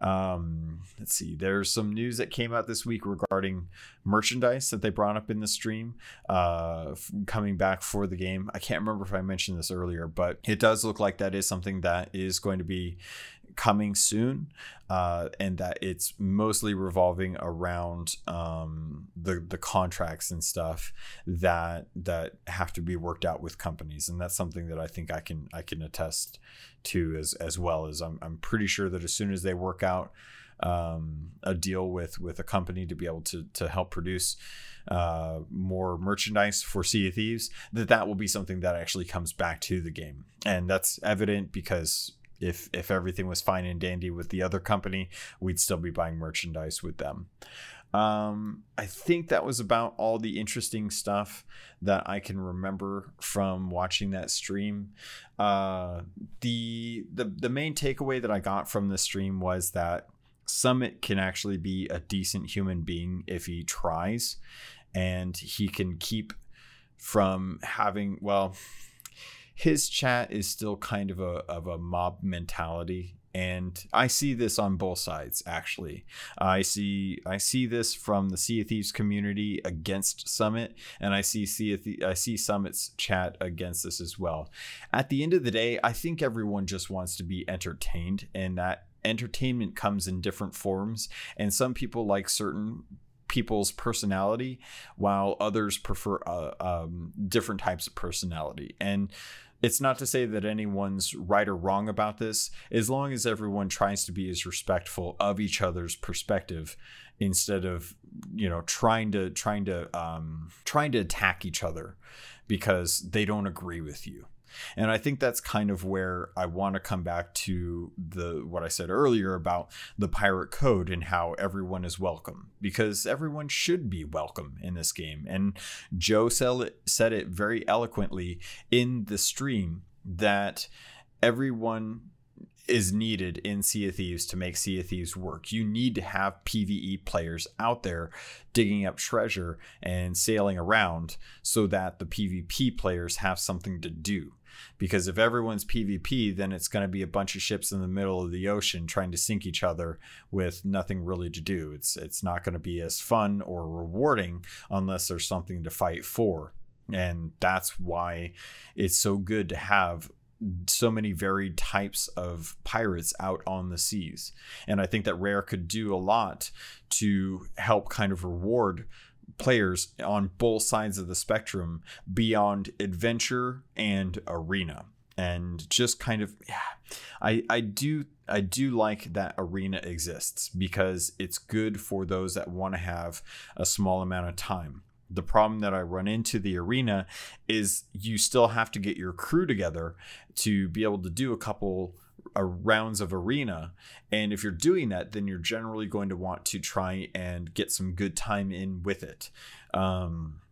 Speaker 3: Um, let's see. There's some news that came out this week regarding merchandise that they brought up in the stream, uh, coming back for the game. I can't remember if I mentioned this earlier, but it does look like that is something that is going to be coming soon, uh, and that it's mostly revolving around um, the the contracts and stuff that that have to be worked out with companies, and that's something that I think I can I can attest to as as well as I'm I'm pretty sure that as soon as they work out um, a deal with with a company to be able to to help produce uh, more merchandise for Sea of Thieves, that that will be something that actually comes back to the game, and that's evident because if if everything was fine and dandy with the other company, we'd still be buying merchandise with them. Um, I think that was about all the interesting stuff that I can remember from watching that stream. Uh, the the the main takeaway that I got from the stream was that Summit can actually be a decent human being if he tries, and he can keep from having well his chat is still kind of a of a mob mentality and I see this on both sides actually. I see I see this from the Sea of Thieves community against Summit, and I see sea Th- I see Summit's chat against this as well. At the end of the day, I think everyone just wants to be entertained, and that entertainment comes in different forms. And some people like certain people's personality, while others prefer uh, um, different types of personality. And it's not to say that anyone's right or wrong about this, as long as everyone tries to be as respectful of each other's perspective instead of you know trying to trying to um, trying to attack each other because they don't agree with you and I think that's kind of where I want to come back to the what I said earlier about the pirate code and how everyone is welcome because everyone should be welcome in this game. And Joe said it very eloquently in the stream that everyone is needed in Sea of Thieves to make Sea of Thieves work. You need to have PvE players out there digging up treasure and sailing around so that the PvP players have something to do because if everyone's PvP, then it's going to be a bunch of ships in the middle of the ocean trying to sink each other with nothing really to do. It's it's not going to be as fun or rewarding unless there's something to fight for. And that's why it's so good to have so many varied types of pirates out on the seas. And I think that Rare could do a lot to help kind of reward players on both sides of the spectrum beyond adventure and arena and just kind of yeah, I I do I do like that arena exists because it's good for those that want to have a small amount of time. The problem that I run into the arena is you still have to get your crew together to be able to do a couple uh, rounds of arena and if you're doing that then you're generally going to want to try and get some good time in with it um,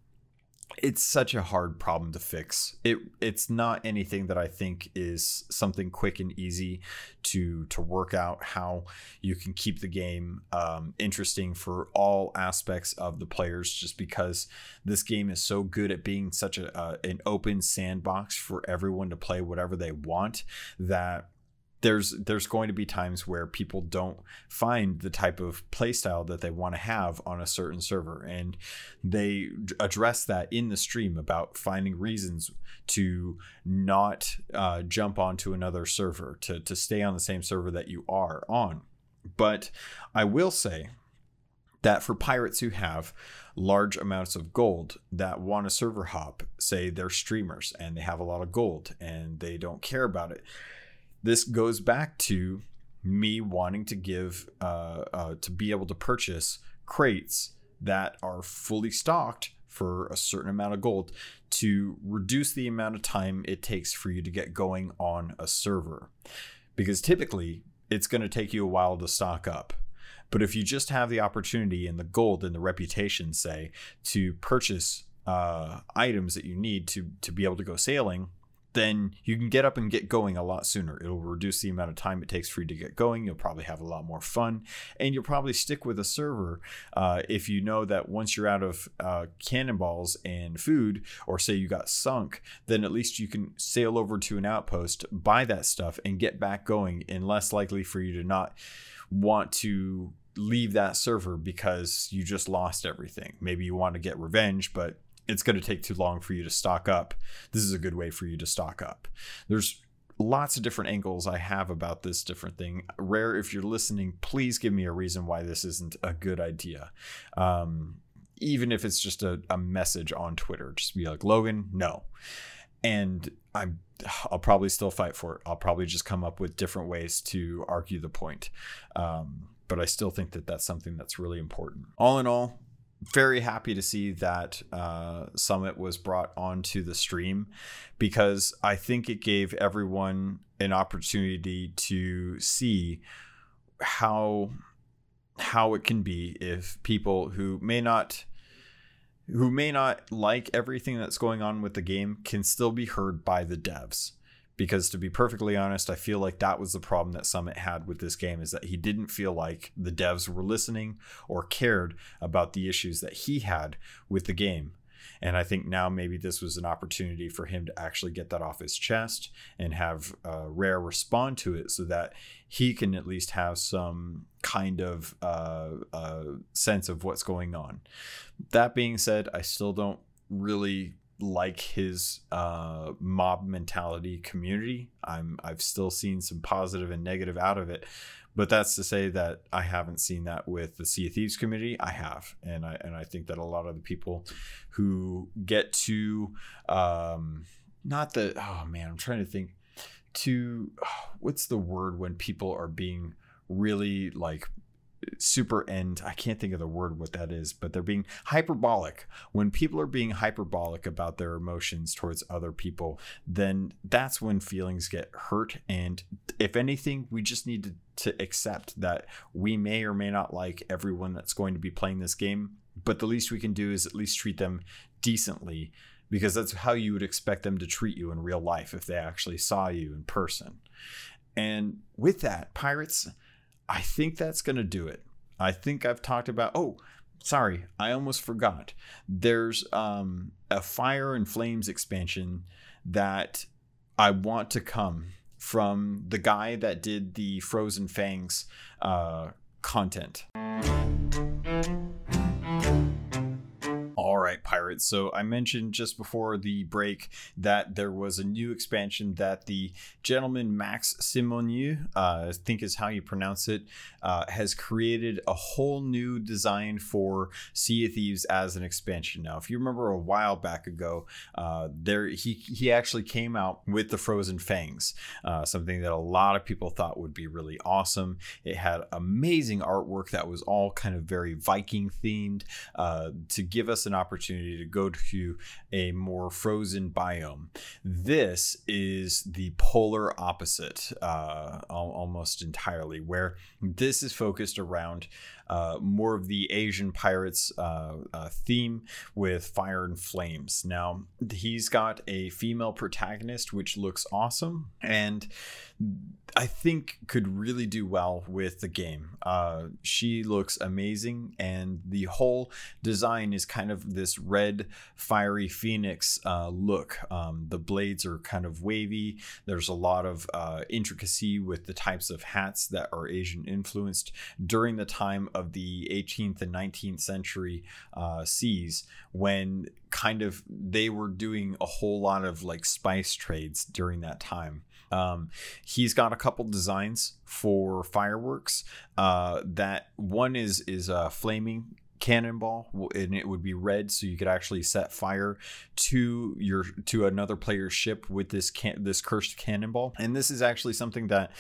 Speaker 3: it's such a hard problem to fix. It it's not anything that I think is something quick and easy to to work out how you can keep the game um, interesting for all aspects of the players. Just because this game is so good at being such a uh, an open sandbox for everyone to play whatever they want that there's there's going to be times where people don't find the type of playstyle that they want to have on a certain server and they address that in the stream about finding reasons to not uh, jump onto another server to, to stay on the same server that you are on. But i will say that for pirates who have large amounts of gold that want a server hop say they're streamers and they have a lot of gold and they don't care about it this goes back to me wanting to give uh, uh, to be able to purchase crates that are fully stocked for a certain amount of gold to reduce the amount of time it takes for you to get going on a server. Because typically it's going to take you a while to stock up. But if you just have the opportunity and the gold and the reputation say to purchase uh, items that you need to to be able to go sailing then you can get up and get going a lot sooner. It'll reduce the amount of time it takes for you to get going. You'll probably have a lot more fun, and you'll probably stick with a server uh, if you know that once you're out of uh, cannonballs and food, or say you got sunk, then at least you can sail over to an outpost, buy that stuff, and get back going, and less likely for you to not want to leave that server because you just lost everything. Maybe you want to get revenge, but it's going to take too long for you to stock up. This is a good way for you to stock up. There's lots of different angles I have about this different thing. Rare, if you're listening, please give me a reason why this isn't a good idea. Um, even if it's just a, a message on Twitter, just be like, Logan, no. And I'm I'll probably still fight for it. I'll probably just come up with different ways to argue the point. Um, but I still think that that's something that's really important. All in all, very happy to see that uh, Summit was brought onto the stream because I think it gave everyone an opportunity to see how how it can be if people who may not who may not like everything that's going on with the game can still be heard by the devs because to be perfectly honest i feel like that was the problem that summit had with this game is that he didn't feel like the devs were listening or cared about the issues that he had with the game. And i think now maybe this was an opportunity for him to actually get that off his chest and have uh, rare respond to it so that he can at least have some kind of uh, uh, sense of what's going on. That being said i still don't really like his uh, mob mentality community. I'm I've still seen some positive and negative out of it, but that's to say that I haven't seen that with the Sea of Thieves community. I have, and I and I think that a lot of the people who get to um, not the oh man, I'm trying to think to [SIGHS] what's the word when people are being really like super end. I can't think of the word what that is but they're being hyperbolic. When people are being hyperbolic about their emotions towards other people then that's when feelings get hurt. And if anything we just need to, to accept that we may or may not like everyone that's going to be playing this game but the least we can do is at least treat them decently because that's how you would expect them to treat you in real life if they actually saw you in person. And with that pirates I think that's going to do it. I think I've talked about. Oh, sorry, I almost forgot. There's um, a Fire and Flames expansion that I want to come from the guy that did the Frozen Fangs uh, content. Right, pirates. So I mentioned just before the break that there was a new expansion that the gentleman Max Simoniu, uh, I think is how you pronounce it, uh, has created a whole new design for Sea of Thieves as an expansion. Now, if you remember a while back ago, uh, there he he actually came out with the Frozen Fangs, uh, something that a lot of people thought would be really awesome. It had amazing artwork that was all kind of very Viking themed uh, to give us an opportunity to go to a more frozen biome. This is the polar opposite, uh, almost entirely, where this is focused around uh, more of the Asian pirates uh, uh, theme with fire and flames. Now he's got a female protagonist, which looks awesome, and I think could really do well with the game. Uh, she looks amazing, and the whole design is kind of this red, fiery phoenix uh, look. Um, the blades are kind of wavy. There's a lot of uh, intricacy with the types of hats that are Asian influenced during the time of the 18th and 19th century uh, seas when kind of they were doing a whole lot of like spice trades during that time. Um, he's got a couple designs for fireworks. Uh, that one is is a flaming cannonball and it would be red so you could actually set fire to your to another player's ship with this can this cursed cannonball. And this is actually something that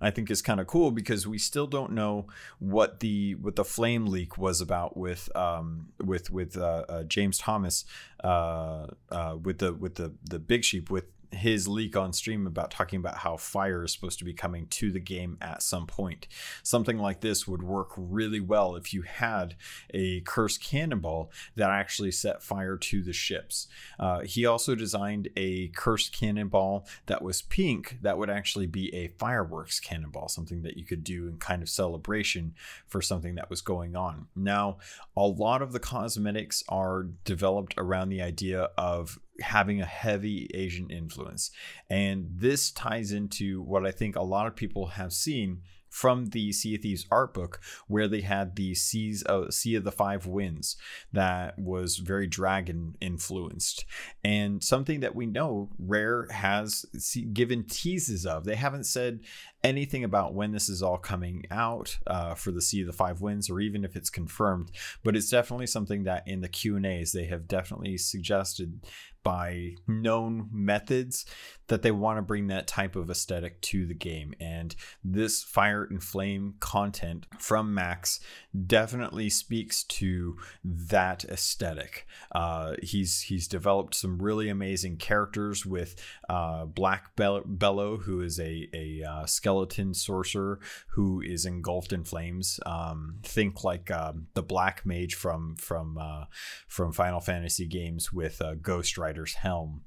Speaker 3: i think is kind of cool because we still don't know what the what the flame leak was about with um with with uh, uh james thomas uh uh with the with the the big sheep with his leak on stream about talking about how fire is supposed to be coming to the game at some point. Something like this would work really well if you had a cursed cannonball that actually set fire to the ships. Uh, he also designed a cursed cannonball that was pink that would actually be a fireworks cannonball, something that you could do in kind of celebration for something that was going on. Now, a lot of the cosmetics are developed around the idea of having a heavy Asian influence. And this ties into what I think a lot of people have seen from the Sea of Thieves art book, where they had the Seas of Sea of the Five Winds that was very dragon influenced, and something that we know Rare has given teases of. They haven't said anything about when this is all coming out uh, for the Sea of the Five Winds, or even if it's confirmed, but it's definitely something that in the Q and A's they have definitely suggested by known methods that they want to bring that type of aesthetic to the game. And this Fire and Flame content from Max definitely speaks to that aesthetic. Uh, he's he's developed some really amazing characters with uh, Black Bellow, who is a, a uh, skeleton sorcerer who is engulfed in flames. Um, think like um, the Black Mage from from uh, from Final Fantasy games with uh, Ghost Rider's helm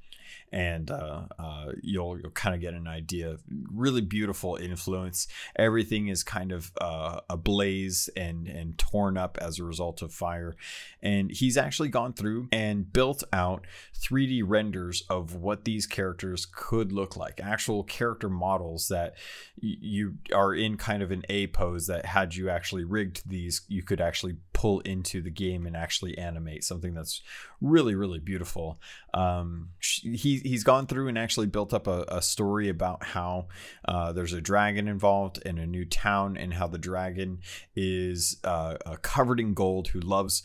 Speaker 3: and uh, uh, you'll you'll kind of get an idea. Really beautiful influence. Everything is kind of uh, ablaze and and torn up as a result of fire. And he's actually gone through and built out 3D renders of what these characters could look like. Actual character models that y- you are in kind of an A pose that had you actually rigged these, you could actually pull into the game and actually animate something that's really really beautiful. Um, he he's gone through and actually built up a, a story about how uh, there's a dragon involved in a new town and how the dragon is uh, uh, covered in gold who loves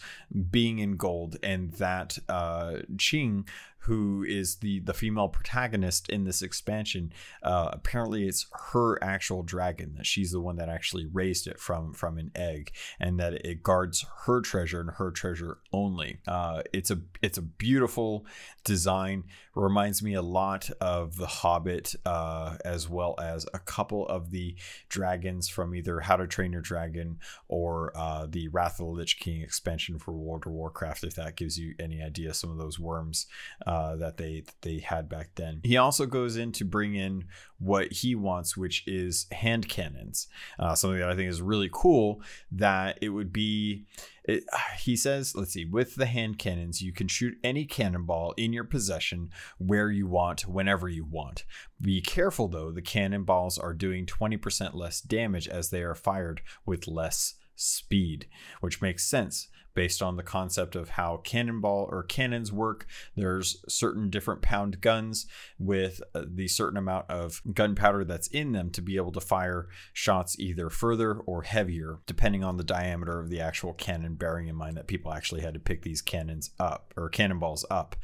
Speaker 3: being in gold. And that uh, Ching who is the the female protagonist in this expansion. Uh, apparently, it's her actual dragon that she's the one that actually raised it from from an egg, and that it guards her treasure and her treasure only. Uh, it's a it's a beautiful design. Reminds me a lot of The Hobbit, uh, as well as a couple of the dragons from either How to Train Your Dragon or uh, the Wrath of the Lich King expansion for World of Warcraft. If that gives you any idea, some of those worms uh, that they that they had back then. He also goes in to bring in what he wants, which is hand cannons, uh, something that I think is really cool. That it would be. It, [SIGHS] he says, let's see, with the hand cannons, you can shoot any cannonball in your possession where you want, whenever you want. Be careful though, the cannonballs are doing 20% less damage as they are fired with less speed, which makes sense based on the concept of how cannonball or cannons work. There's certain different pound guns with uh, the certain amount of gunpowder that's in them to be able to fire shots either further or heavier, depending on the diameter of the actual cannon, bearing in mind that people actually had to pick these cannons up or cannonballs up.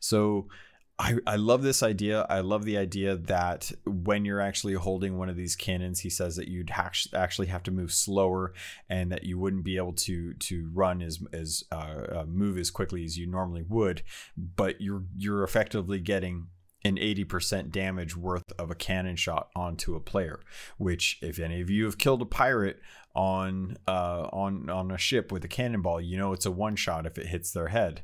Speaker 3: So I, I love this idea. I love the idea that when you're actually holding one of these cannons, he says that you'd ha- actually have to move slower and that you wouldn't be able to to run as as uh, uh, move as quickly as you normally would. But you're you're effectively getting an 80% damage worth of a cannon shot onto a player which if any of you have killed a pirate on uh, on on a ship with a cannonball you know it's a one shot if it hits their head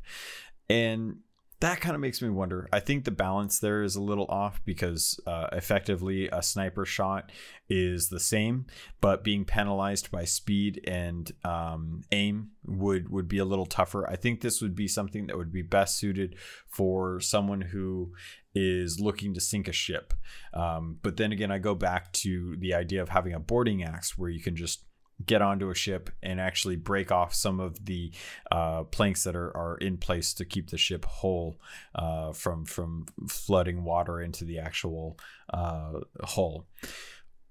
Speaker 3: and that kind of makes me wonder. I think the balance there is a little off because uh, effectively a sniper shot is the same, but being penalized by speed and um, aim would would be a little tougher. I think this would be something that would be best suited for someone who is looking to sink a ship. Um, but then again, I go back to the idea of having a boarding axe where you can just get onto a ship and actually break off some of the uh, planks that are, are in place to keep the ship whole uh, from from flooding water into the actual uh, hull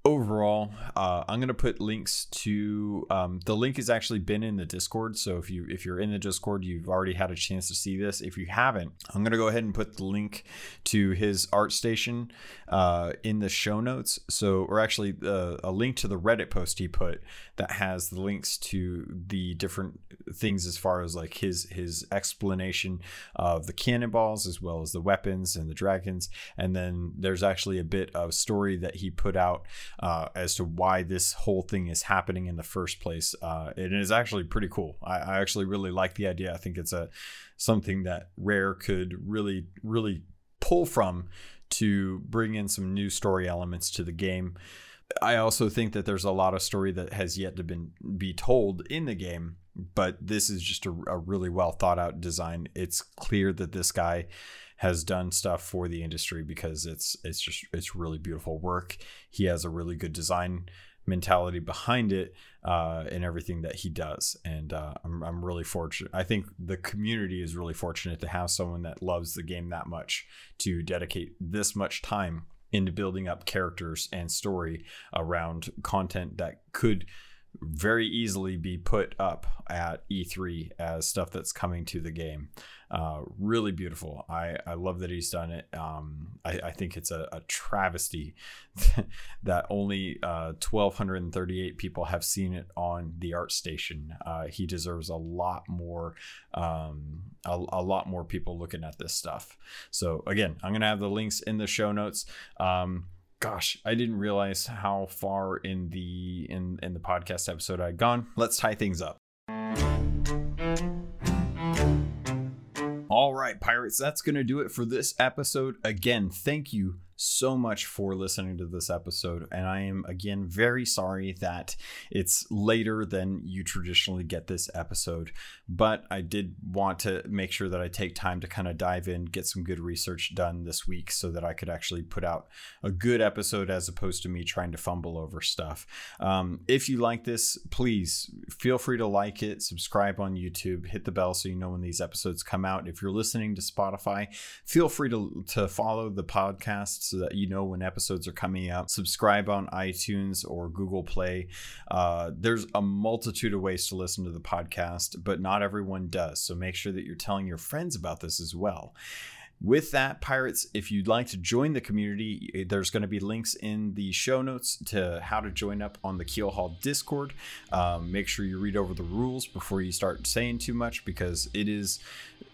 Speaker 3: overall uh, i'm going to put links to um, the link has actually been in the discord so if you if you're in the discord you've already had a chance to see this. If you haven't i'm going to go ahead and put the link to his ArtStation uh, in the show notes. So or actually uh, a link to the reddit post he put that has the links to the different things as far as like his his explanation of the cannonballs as well as the weapons and the dragons. And then there's actually a bit of story that he put out uh, as to why this whole thing is happening in the first place. Uh, it is actually pretty cool. I, I actually really like the idea. I think it's a something that Rare could really, really pull from to bring in some new story elements to the game. I also think that there's a lot of story that has yet to been be told in the game, but this is just a, a really well thought out design. It's clear that this guy has done stuff for the industry because it's it's just it's really beautiful work. He has a really good design mentality behind it uh, and everything that he does. And uh, I'm, I'm really fortunate. I think the community is really fortunate to have someone that loves the game that much to dedicate this much time into building up characters and story around content that could very easily be put up at E3 as stuff that's coming to the game. Uh, really beautiful. I, I love that he's done it. Um, I, I think it's a, a travesty [LAUGHS] that only uh, 1,238 people have seen it on the ArtStation. Uh, he deserves a lot more, um, a, a, lot more people looking at this stuff. So again, I'm gonna have the links in the show notes. Um, gosh, I didn't realize how far in the in in the podcast episode I'd gone. Let's tie things up. All right, pirates, that's going to do it for this episode. Again, thank you so much for listening to this episode. And I am, again, very sorry that it's later than you traditionally get this episode. But I did want to make sure that I take time to kind of dive in, get some good research done this week so that I could actually put out a good episode as opposed to me trying to fumble over stuff. Um, if you like this, please feel free to like it, subscribe on YouTube, hit the bell so you know when these episodes come out. If you're listening to Spotify, feel free to, to follow the podcast so that you know when episodes are coming out. Subscribe on iTunes or Google Play. Uh, there's a multitude of ways to listen to the podcast, but not everyone does. So make sure that you're telling your friends about this as well. With that, Pirates, if you'd like to join the community, there's going to be links in the show notes to how to join up on the Keel Keelhaul Discord. Um, make sure you read over the rules before you start saying too much because it is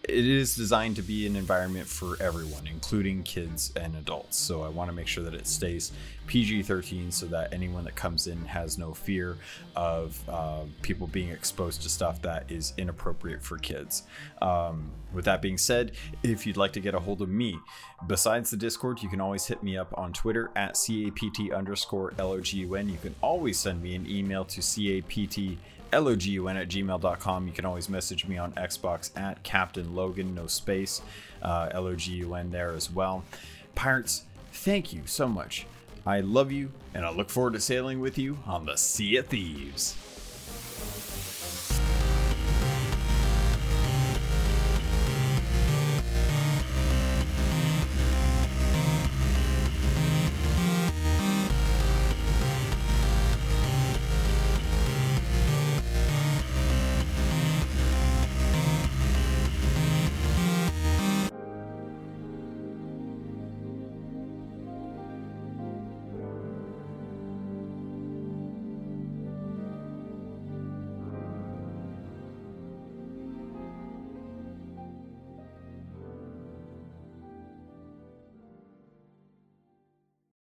Speaker 3: it is designed to be an environment for everyone, including kids and adults. So I want to make sure that it stays PG 13 so that anyone that comes in has no fear of uh, people being exposed to stuff that is inappropriate for kids. Um, with that being said, if you'd like to get a hold of me, besides the Discord, you can always hit me up on Twitter at CAPT underscore LOGUN. You can always send me an email to CAPT logun at gmail.com. You can always message me on Xbox at Captain Logan, no space, uh, logun there as well. Pirates, thank you so much. I love you, and I look forward to sailing with you on the Sea of Thieves.